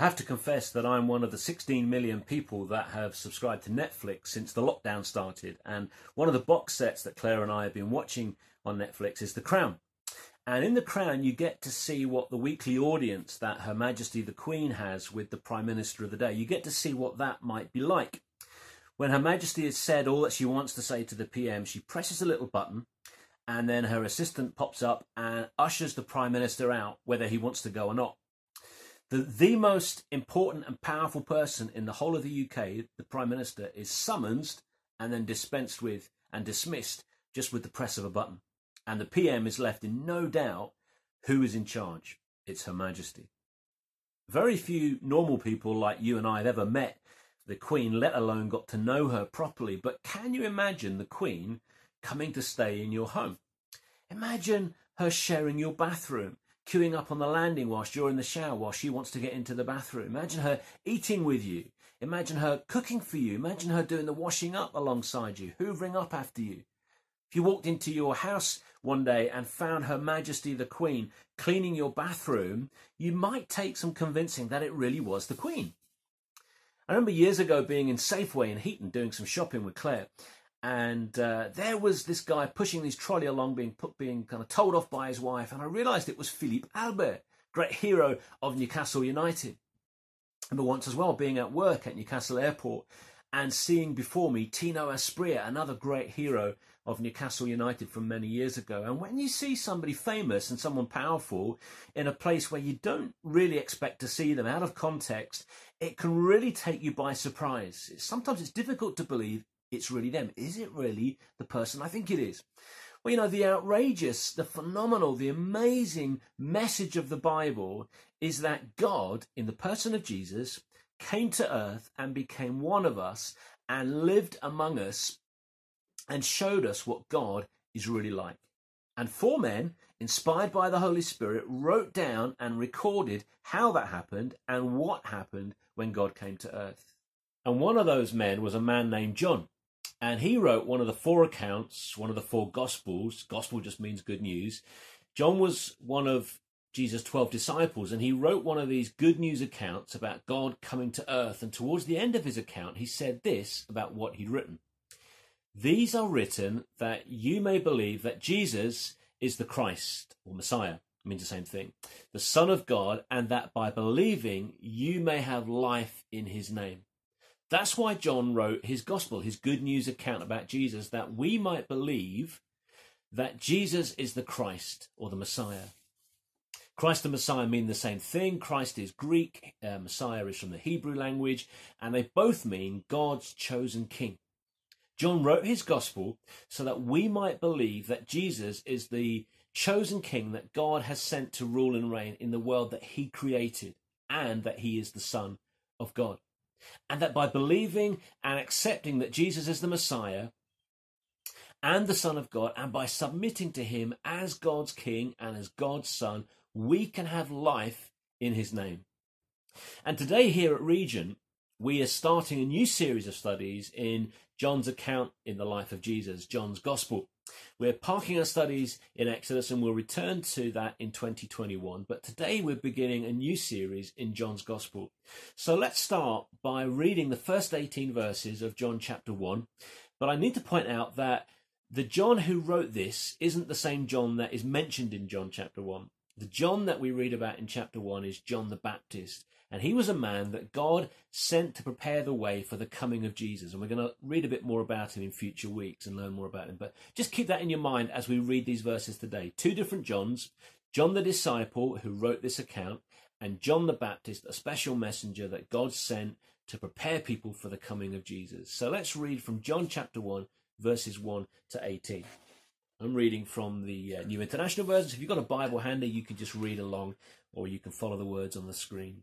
I have to confess that I'm one of the 16 million people that have subscribed to Netflix since the lockdown started. And one of the box sets that Claire and I have been watching on Netflix is The Crown. And in The Crown, you get to see what the weekly audience that Her Majesty the Queen has with the Prime Minister of the day. You get to see what that might be like. When Her Majesty has said all that she wants to say to the PM, she presses a little button, and then her assistant pops up and ushers the Prime Minister out, whether he wants to go or not. The, the most important and powerful person in the whole of the UK, the Prime Minister, is summoned and then dispensed with and dismissed just with the press of a button. And the PM is left in no doubt who is in charge. It's Her Majesty. Very few normal people like you and I have ever met the Queen, let alone got to know her properly. But can you imagine the Queen coming to stay in your home? Imagine her sharing your bathroom, queuing up on the landing whilst you're in the shower while she wants to get into the bathroom. Imagine her eating with you. Imagine her cooking for you. Imagine her doing the washing up alongside you, hoovering up after you. If you walked into your house one day and found Her Majesty the Queen cleaning your bathroom, you might take some convincing that it really was the Queen. I remember years ago being in Safeway in Heaton doing some shopping with Claire, and uh, there was this guy pushing his trolley along, being put, being kind of told off by his wife, and I realised it was Philippe Albert, great hero of Newcastle United. I remember once as well being at work at Newcastle Airport and seeing before me Tino Asprilla, another great hero of Newcastle United from many years ago. And when you see somebody famous and someone powerful in a place where you don't really expect to see them out of context, it can really take you by surprise. Sometimes it's difficult to believe it's really them. Is it really the person I think it is? Well, you know, the outrageous, the phenomenal, the amazing message of the Bible is that God, in the person of Jesus, came to earth and became one of us and lived among us and showed us what God is really like. And four men, inspired by the Holy Spirit, wrote down and recorded how that happened and what happened when God came to earth. And one of those men was a man named John. And he wrote one of the four accounts, one of the four gospels. Gospel just means good news. John was one of Jesus' 12 disciples, and he wrote one of these good news accounts about God coming to earth. And towards the end of his account, he said this about what he'd written These are written that you may believe that Jesus is the Christ or Messiah. It means the same thing, the Son of God, and that by believing you may have life in his name. That's why John wrote his gospel, his good news account about Jesus, that we might believe that Jesus is the Christ or the Messiah. Christ and Messiah mean the same thing. Christ is Greek, uh, Messiah is from the Hebrew language, and they both mean God's chosen king. John wrote his gospel so that we might believe that Jesus is the chosen king that God has sent to rule and reign in the world that he created, and that he is the Son of God. And that by believing and accepting that Jesus is the Messiah, and the Son of God, and by submitting to Him as God's King and as God's Son, we can have life in his name. And today, here at Regent, we are starting a new series of studies in John's account in the life of Jesus, John's Gospel. We're parking our studies in Exodus and we'll return to that in 2021. But today we're beginning a new series in John's Gospel. So let's start by reading the first 18 verses of John chapter 1. But I need to point out that the John who wrote this isn't the same John that is mentioned in John chapter 1. The John that we read about in chapter 1 is John the Baptist. And he was a man that God sent to prepare the way for the coming of Jesus. And we're going to read a bit more about him in future weeks and learn more about him. But just keep that in your mind as we read these verses today. Two different Johns John the disciple who wrote this account, and John the Baptist, a special messenger that God sent to prepare people for the coming of Jesus. So let's read from John chapter 1, verses 1 to 18. I'm reading from the uh, New International Version. If you've got a Bible handy, you can just read along or you can follow the words on the screen.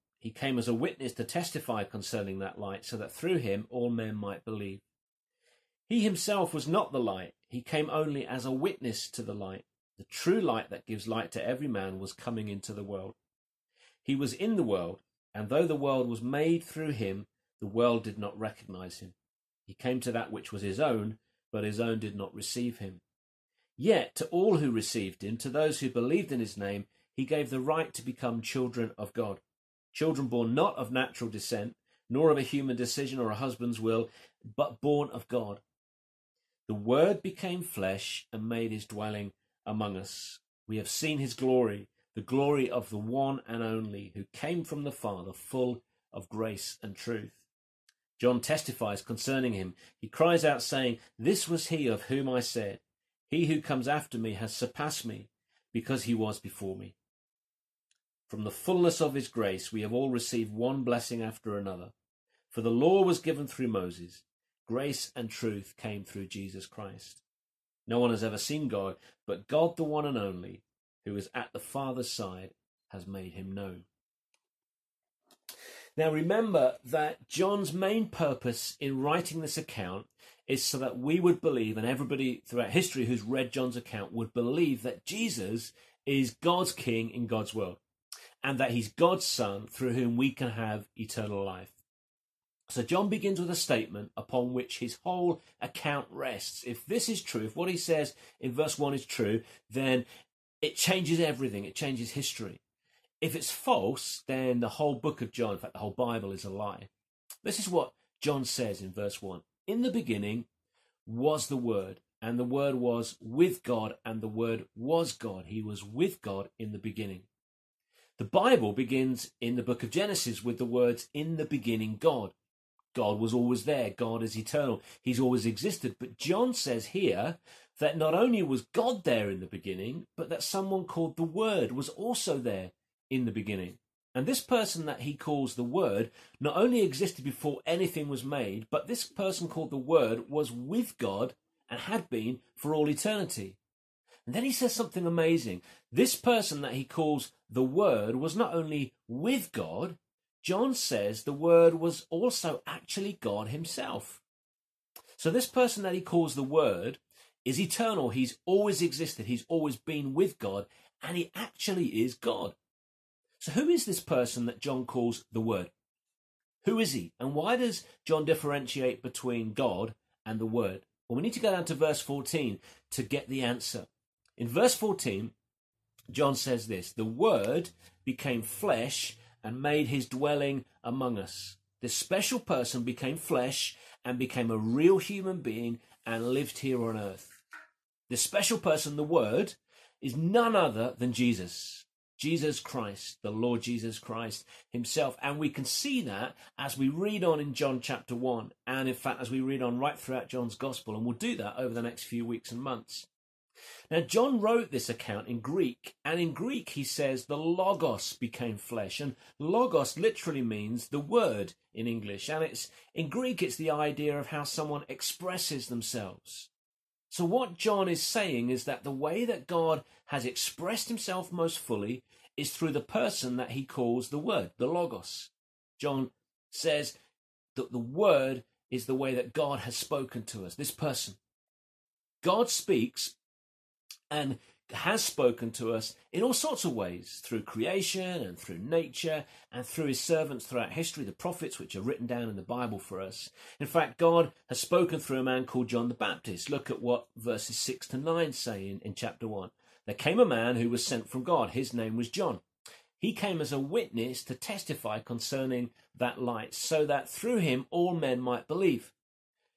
He came as a witness to testify concerning that light, so that through him all men might believe. He himself was not the light, he came only as a witness to the light. The true light that gives light to every man was coming into the world. He was in the world, and though the world was made through him, the world did not recognize him. He came to that which was his own, but his own did not receive him. Yet to all who received him, to those who believed in his name, he gave the right to become children of God children born not of natural descent, nor of a human decision or a husband's will, but born of God. The Word became flesh and made his dwelling among us. We have seen his glory, the glory of the one and only, who came from the Father, full of grace and truth. John testifies concerning him. He cries out, saying, This was he of whom I said, He who comes after me has surpassed me, because he was before me. From the fullness of his grace, we have all received one blessing after another. For the law was given through Moses, grace and truth came through Jesus Christ. No one has ever seen God, but God, the one and only, who is at the Father's side, has made him known. Now remember that John's main purpose in writing this account is so that we would believe, and everybody throughout history who's read John's account would believe that Jesus is God's King in God's world and that he's God's Son through whom we can have eternal life. So John begins with a statement upon which his whole account rests. If this is true, if what he says in verse 1 is true, then it changes everything, it changes history. If it's false, then the whole book of John, in fact, the whole Bible is a lie. This is what John says in verse 1 In the beginning was the Word, and the Word was with God, and the Word was God. He was with God in the beginning. The Bible begins in the book of Genesis with the words, In the beginning, God. God was always there. God is eternal. He's always existed. But John says here that not only was God there in the beginning, but that someone called the Word was also there in the beginning. And this person that he calls the Word not only existed before anything was made, but this person called the Word was with God and had been for all eternity. And then he says something amazing. This person that he calls the Word was not only with God, John says the Word was also actually God himself. So this person that he calls the Word is eternal. He's always existed. He's always been with God, and he actually is God. So who is this person that John calls the Word? Who is he? And why does John differentiate between God and the Word? Well, we need to go down to verse 14 to get the answer. In verse 14, John says this The Word became flesh and made his dwelling among us. This special person became flesh and became a real human being and lived here on earth. This special person, the Word, is none other than Jesus. Jesus Christ, the Lord Jesus Christ himself. And we can see that as we read on in John chapter 1, and in fact, as we read on right throughout John's Gospel, and we'll do that over the next few weeks and months. Now, John wrote this account in Greek, and in Greek he says the Logos became flesh, and Logos literally means the word in English, and it's in Greek it's the idea of how someone expresses themselves. So, what John is saying is that the way that God has expressed himself most fully is through the person that he calls the Word, the Logos. John says that the Word is the way that God has spoken to us, this person. God speaks and has spoken to us in all sorts of ways through creation and through nature and through his servants throughout history, the prophets, which are written down in the Bible for us. In fact, God has spoken through a man called John the Baptist. Look at what verses 6 to 9 say in, in chapter 1. There came a man who was sent from God. His name was John. He came as a witness to testify concerning that light, so that through him all men might believe.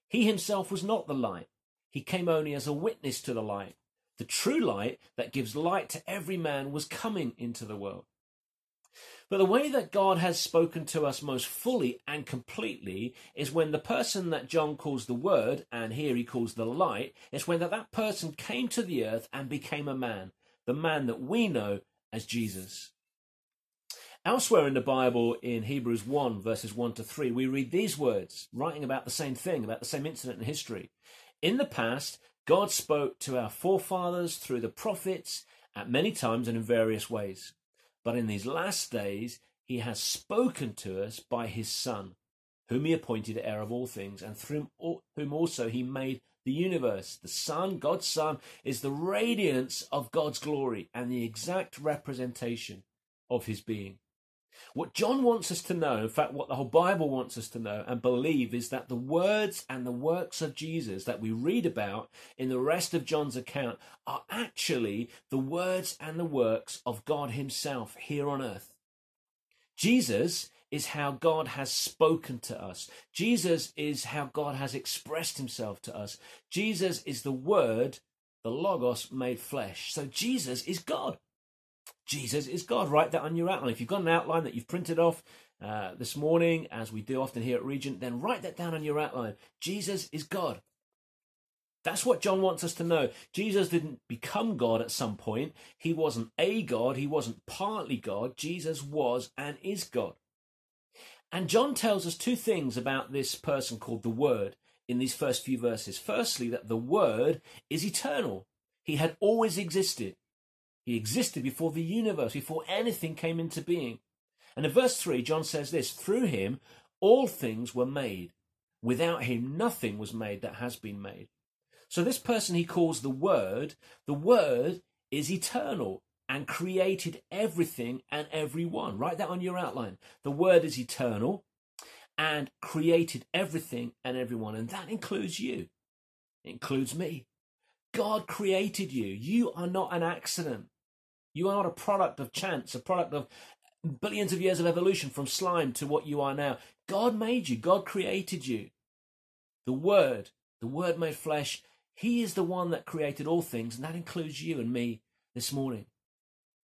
He himself was not the light. He came only as a witness to the light. The true light that gives light to every man was coming into the world. But the way that God has spoken to us most fully and completely is when the person that John calls the Word, and here he calls the light, is when that, that person came to the earth and became a man, the man that we know as Jesus. Elsewhere in the Bible, in Hebrews 1, verses 1 to 3, we read these words, writing about the same thing, about the same incident in history. In the past, God spoke to our forefathers through the prophets at many times and in various ways. But in these last days, he has spoken to us by his Son, whom he appointed heir of all things, and through whom also he made the universe. The Son, God's Son, is the radiance of God's glory and the exact representation of his being. What John wants us to know, in fact, what the whole Bible wants us to know and believe, is that the words and the works of Jesus that we read about in the rest of John's account are actually the words and the works of God Himself here on earth. Jesus is how God has spoken to us. Jesus is how God has expressed himself to us. Jesus is the Word, the Logos made flesh. So Jesus is God. Jesus is God. Write that on your outline. If you've got an outline that you've printed off uh, this morning, as we do often here at Regent, then write that down on your outline. Jesus is God. That's what John wants us to know. Jesus didn't become God at some point. He wasn't a God. He wasn't partly God. Jesus was and is God. And John tells us two things about this person called the Word in these first few verses. Firstly, that the Word is eternal. He had always existed. He existed before the universe, before anything came into being. And in verse 3, John says this Through him, all things were made. Without him, nothing was made that has been made. So, this person he calls the Word, the Word is eternal and created everything and everyone. Write that on your outline. The Word is eternal and created everything and everyone, and that includes you, it includes me. God created you. You are not an accident. You are not a product of chance, a product of billions of years of evolution from slime to what you are now. God made you, God created you. The Word, the Word made flesh, he is the one that created all things, and that includes you and me this morning.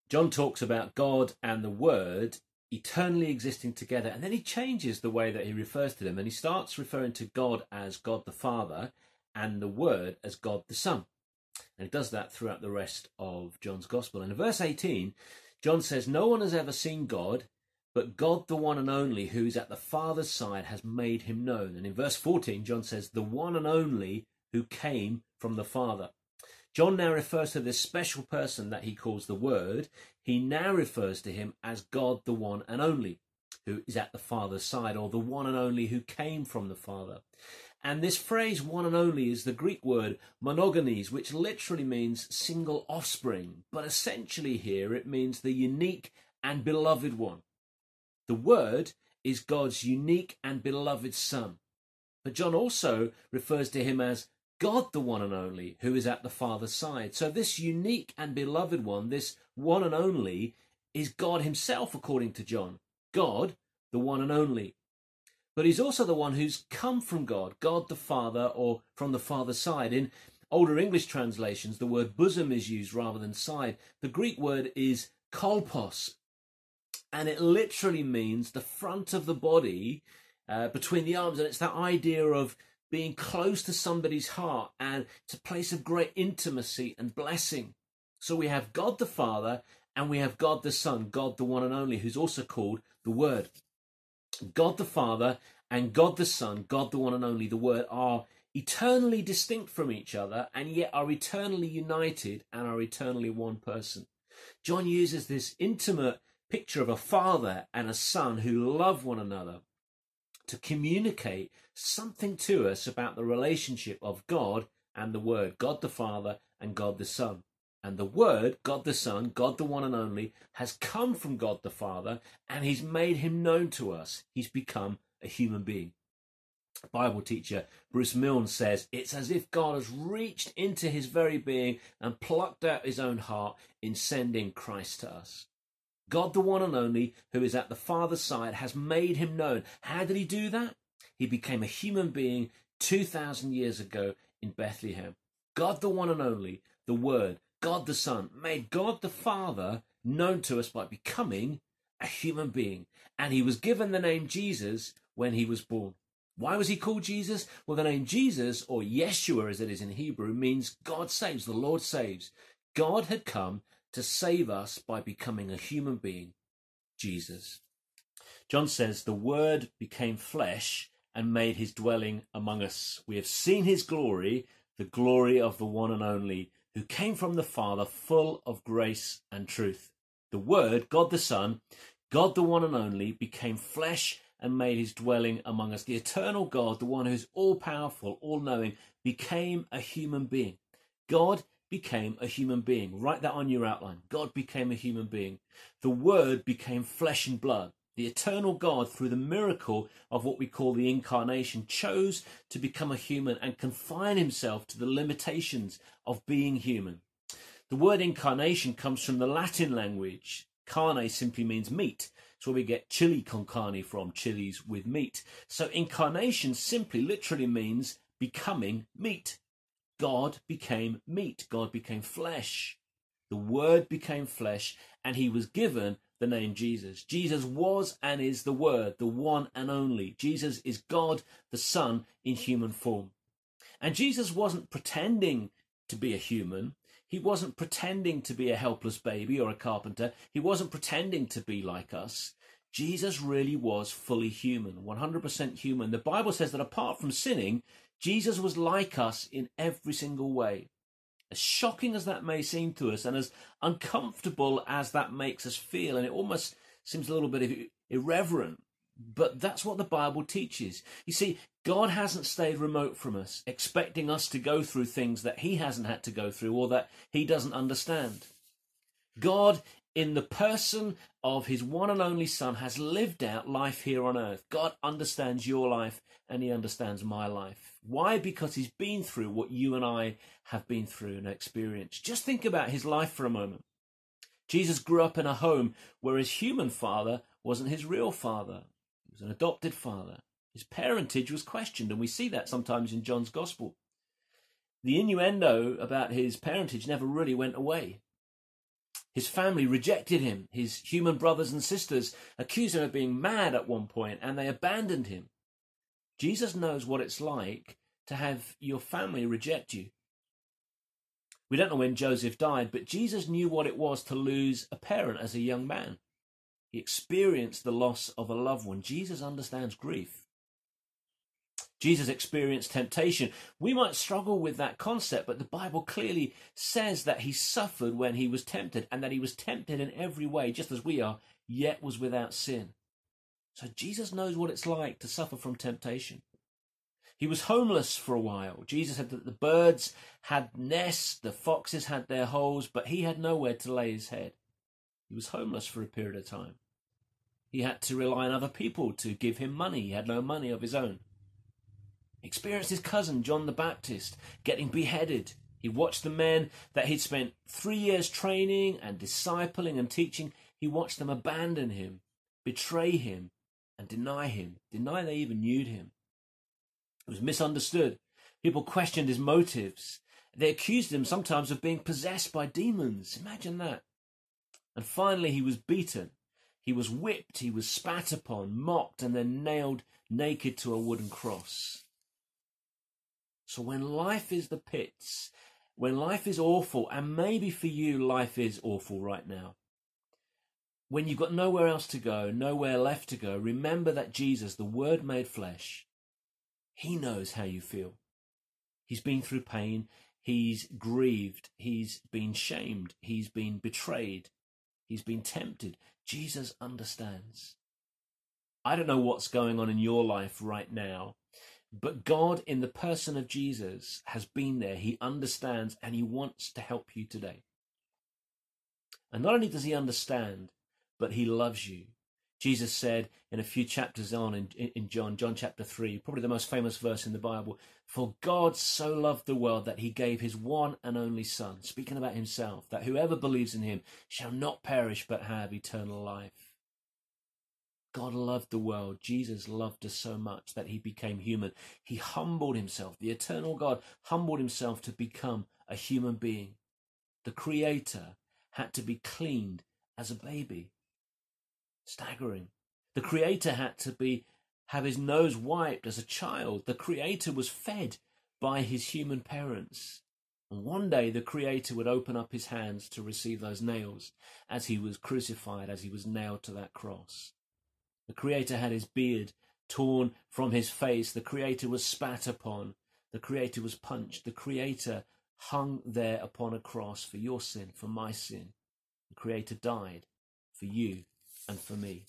John talks about God and the Word eternally existing together, and then he changes the way that he refers to them, and he starts referring to God as God the Father and the Word as God the Son. And he does that throughout the rest of John's Gospel. And in verse 18, John says, No one has ever seen God, but God, the one and only, who is at the Father's side, has made him known. And in verse 14, John says, The one and only who came from the Father. John now refers to this special person that he calls the Word. He now refers to him as God, the one and only, who is at the Father's side, or the one and only who came from the Father. And this phrase, one and only, is the Greek word monogenes, which literally means single offspring. But essentially, here it means the unique and beloved one. The Word is God's unique and beloved Son. But John also refers to him as God, the one and only, who is at the Father's side. So, this unique and beloved one, this one and only, is God Himself, according to John. God, the one and only. But He's also the one who's come from God, God the Father, or from the Father's side. In older English translations, the word bosom is used rather than side. The Greek word is kolpos, and it literally means the front of the body uh, between the arms. And it's that idea of being close to somebody's heart and it's a place of great intimacy and blessing. So we have God the Father and we have God the Son, God the one and only, who's also called the Word. God the Father and God the Son, God the one and only, the Word, are eternally distinct from each other and yet are eternally united and are eternally one person. John uses this intimate picture of a father and a son who love one another to communicate something to us about the relationship of God and the Word, God the Father and God the Son. And the Word, God the Son, God the one and only, has come from God the Father and He's made Him known to us. He's become a human being. Bible teacher Bruce Milne says it's as if God has reached into his very being and plucked out his own heart in sending Christ to us. God, the one and only, who is at the Father's side, has made him known. How did he do that? He became a human being 2,000 years ago in Bethlehem. God, the one and only, the Word, God the Son, made God the Father known to us by becoming a human being. And he was given the name Jesus when he was born. Why was he called Jesus? Well, the name Jesus, or Yeshua as it is in Hebrew, means God saves, the Lord saves. God had come to save us by becoming a human being, Jesus. John says, The Word became flesh and made his dwelling among us. We have seen his glory, the glory of the one and only, who came from the Father, full of grace and truth. The Word, God the Son, God, the one and only, became flesh and made his dwelling among us. The eternal God, the one who's all powerful, all knowing, became a human being. God became a human being. Write that on your outline. God became a human being. The Word became flesh and blood. The eternal God, through the miracle of what we call the incarnation, chose to become a human and confine himself to the limitations of being human. The word incarnation comes from the Latin language. Carne simply means meat. It's where we get chili con carne from, chilies with meat. So incarnation simply literally means becoming meat. God became meat. God became flesh. The Word became flesh, and he was given the name Jesus. Jesus was and is the Word, the one and only. Jesus is God, the Son, in human form. And Jesus wasn't pretending to be a human. He wasn't pretending to be a helpless baby or a carpenter. He wasn't pretending to be like us. Jesus really was fully human, 100% human. The Bible says that apart from sinning, Jesus was like us in every single way. As shocking as that may seem to us, and as uncomfortable as that makes us feel, and it almost seems a little bit irreverent, but that's what the Bible teaches. You see, God hasn't stayed remote from us, expecting us to go through things that He hasn't had to go through or that He doesn't understand. God in the person of his one and only Son, has lived out life here on earth. God understands your life and he understands my life. Why? Because he's been through what you and I have been through and experienced. Just think about his life for a moment. Jesus grew up in a home where his human father wasn't his real father, he was an adopted father. His parentage was questioned, and we see that sometimes in John's Gospel. The innuendo about his parentage never really went away. His family rejected him. His human brothers and sisters accused him of being mad at one point and they abandoned him. Jesus knows what it's like to have your family reject you. We don't know when Joseph died, but Jesus knew what it was to lose a parent as a young man. He experienced the loss of a loved one. Jesus understands grief. Jesus experienced temptation. We might struggle with that concept, but the Bible clearly says that he suffered when he was tempted and that he was tempted in every way, just as we are, yet was without sin. So Jesus knows what it's like to suffer from temptation. He was homeless for a while. Jesus said that the birds had nests, the foxes had their holes, but he had nowhere to lay his head. He was homeless for a period of time. He had to rely on other people to give him money. He had no money of his own experienced his cousin, John the Baptist, getting beheaded. He watched the men that he'd spent three years training and discipling and teaching, he watched them abandon him, betray him, and deny him, deny they even knew him. He was misunderstood. People questioned his motives. They accused him sometimes of being possessed by demons. Imagine that. And finally, he was beaten. He was whipped. He was spat upon, mocked, and then nailed naked to a wooden cross. So when life is the pits, when life is awful, and maybe for you life is awful right now, when you've got nowhere else to go, nowhere left to go, remember that Jesus, the Word made flesh, He knows how you feel. He's been through pain, He's grieved, He's been shamed, He's been betrayed, He's been tempted. Jesus understands. I don't know what's going on in your life right now, but God, in the person of Jesus, has been there. He understands and He wants to help you today. And not only does He understand, but He loves you. Jesus said in a few chapters on in, in John, John chapter 3, probably the most famous verse in the Bible, For God so loved the world that He gave His one and only Son, speaking about Himself, that whoever believes in Him shall not perish but have eternal life. God loved the world. Jesus loved us so much that he became human. He humbled himself. The eternal God humbled himself to become a human being. The Creator had to be cleaned as a baby. Staggering. The Creator had to be have his nose wiped as a child. The Creator was fed by his human parents. And one day the Creator would open up his hands to receive those nails as he was crucified, as he was nailed to that cross. The Creator had his beard torn from his face. The Creator was spat upon. The Creator was punched. The Creator hung there upon a cross for your sin, for my sin. The Creator died for you and for me.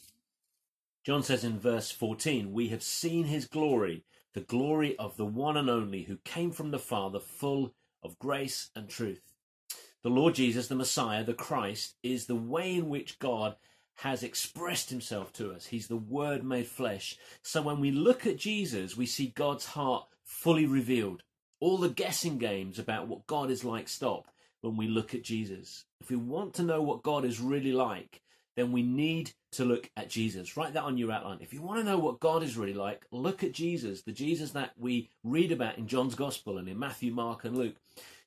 John says in verse 14, We have seen his glory, the glory of the one and only who came from the Father, full of grace and truth. The Lord Jesus, the Messiah, the Christ, is the way in which God has expressed himself to us. He's the Word made flesh. So when we look at Jesus, we see God's heart fully revealed. All the guessing games about what God is like stop when we look at Jesus. If we want to know what God is really like, then we need to look at Jesus. Write that on your outline. If you want to know what God is really like, look at Jesus, the Jesus that we read about in John's Gospel and in Matthew, Mark, and Luke.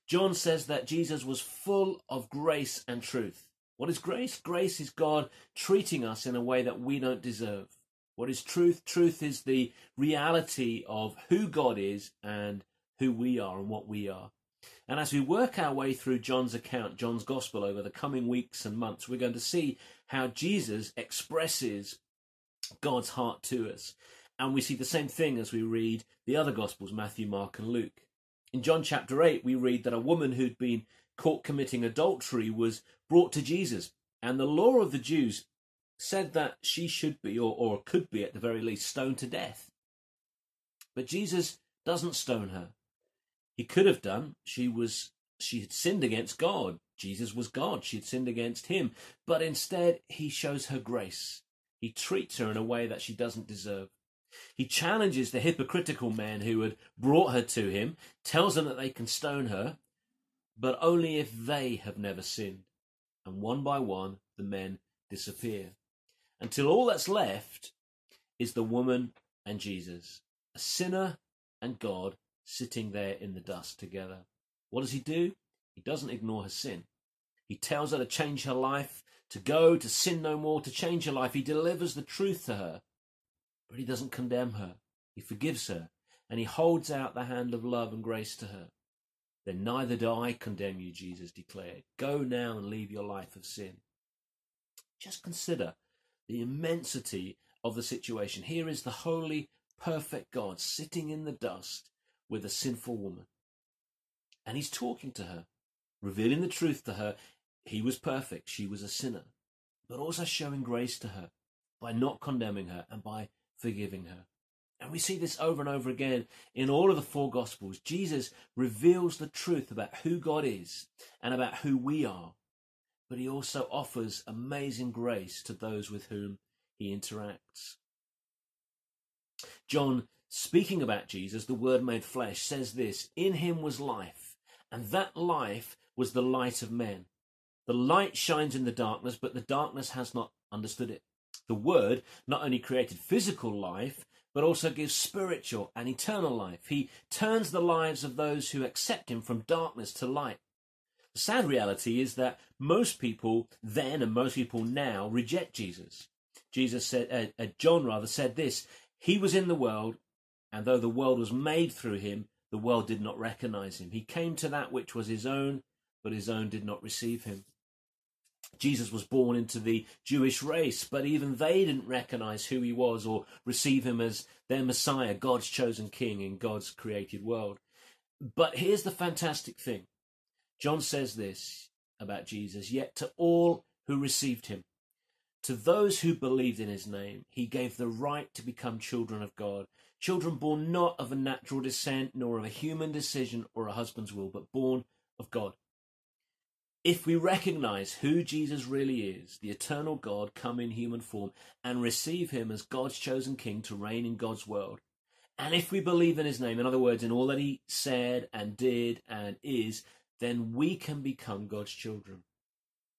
John says that Jesus was full of grace and truth. What is grace? Grace is God treating us in a way that we don't deserve. What is truth? Truth is the reality of who God is and who we are and what we are. And as we work our way through John's account, John's gospel over the coming weeks and months, we're going to see how Jesus expresses God's heart to us. And we see the same thing as we read the other gospels, Matthew, Mark, and Luke. In John chapter 8, we read that a woman who'd been caught committing adultery was brought to Jesus. And the law of the Jews said that she should be, or, or could be at the very least, stoned to death. But Jesus doesn't stone her. He could have done. She was she had sinned against God. Jesus was God. She had sinned against him. But instead, he shows her grace. He treats her in a way that she doesn't deserve. He challenges the hypocritical men who had brought her to him, tells them that they can stone her, but only if they have never sinned. And one by one, the men disappear. Until all that's left is the woman and Jesus, a sinner and God sitting there in the dust together. What does he do? He doesn't ignore her sin. He tells her to change her life, to go, to sin no more, to change her life. He delivers the truth to her, but he doesn't condemn her. He forgives her, and he holds out the hand of love and grace to her. Then neither do I condemn you, Jesus declared. Go now and leave your life of sin. Just consider the immensity of the situation. Here is the holy, perfect God sitting in the dust with a sinful woman. And he's talking to her, revealing the truth to her. He was perfect, she was a sinner, but also showing grace to her by not condemning her and by forgiving her. And we see this over and over again in all of the four Gospels. Jesus reveals the truth about who God is and about who we are, but he also offers amazing grace to those with whom he interacts. John speaking about Jesus, the Word made flesh, says this In him was life, and that life was the light of men. The light shines in the darkness, but the darkness has not understood it. The Word not only created physical life, but also gives spiritual and eternal life. He turns the lives of those who accept Him from darkness to light. The sad reality is that most people then and most people now reject Jesus. Jesus said, uh, uh, John rather said this, He was in the world, and though the world was made through him, the world did not recognize him. He came to that which was his own, but his own did not receive him. Jesus was born into the Jewish race, but even they didn't recognize who he was or receive him as their Messiah, God's chosen king in God's created world. But here's the fantastic thing John says this about Jesus Yet to all who received him, to those who believed in his name, he gave the right to become children of God Children born not of a natural descent, nor of a human decision or a husband's will, but born of God. If we recognize who Jesus really is, the eternal God come in human form, and receive him as God's chosen king to reign in God's world, and if we believe in his name, in other words, in all that he said and did and is, then we can become God's children.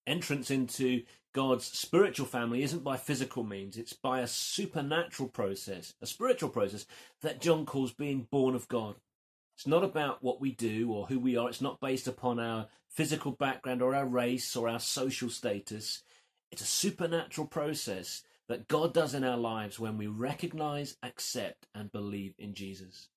Entrance into God's spiritual family isn't by physical means, it's by a supernatural process, a spiritual process that John calls being born of God. It's not about what we do or who we are, it's not based upon our physical background or our race or our social status. It's a supernatural process that God does in our lives when we recognize, accept, and believe in Jesus.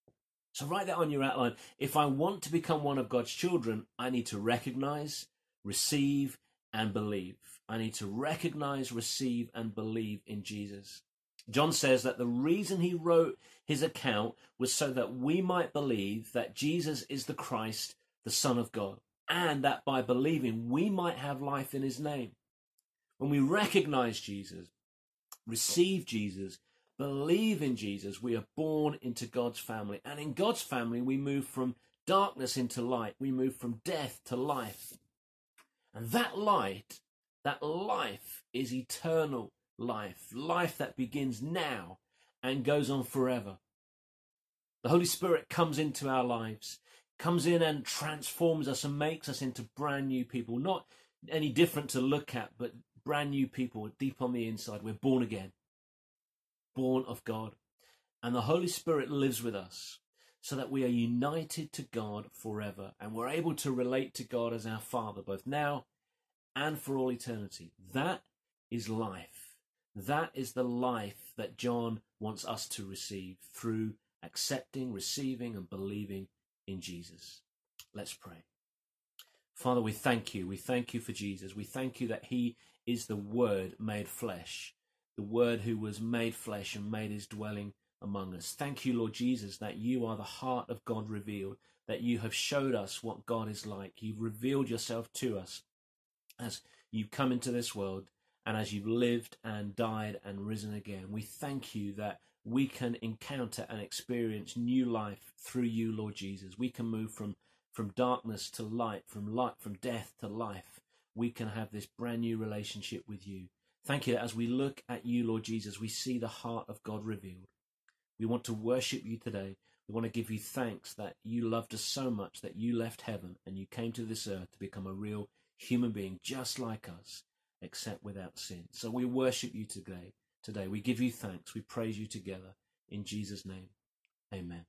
So write that on your outline. If I want to become one of God's children, I need to recognize, receive, and believe. I need to recognize, receive, and believe in Jesus. John says that the reason he wrote his account was so that we might believe that Jesus is the Christ, the Son of God, and that by believing we might have life in his name. When we recognize Jesus, receive Jesus, believe in Jesus, we are born into God's family. And in God's family, we move from darkness into light. We move from death to life. And that light, that life is eternal life, life that begins now and goes on forever. The Holy Spirit comes into our lives, comes in and transforms us and makes us into brand new people, not any different to look at, but brand new people deep on the inside. We're born again, born of God. And the Holy Spirit lives with us so that we are united to God forever and we're able to relate to God as our Father, both now and for all eternity. That is life. That is the life that John wants us to receive through accepting, receiving, and believing in Jesus. Let's pray. Father, we thank you. We thank you for Jesus. We thank you that he is the Word made flesh, the Word who was made flesh and made his dwelling among us. Thank you, Lord Jesus, that you are the heart of God revealed, that you have showed us what God is like. You've revealed yourself to us as you've come into this world and as you've lived and died and risen again. We thank you that we can encounter and experience new life through you, Lord Jesus. We can move from from darkness to light, from light from death to life. We can have this brand new relationship with you. Thank you that as we look at you, Lord Jesus, we see the heart of God revealed. We want to worship you today. We want to give you thanks that you loved us so much that you left heaven and you came to this earth to become a real human being just like us, except without sin. So we worship you today. Today we give you thanks. We praise you together in Jesus' name. Amen.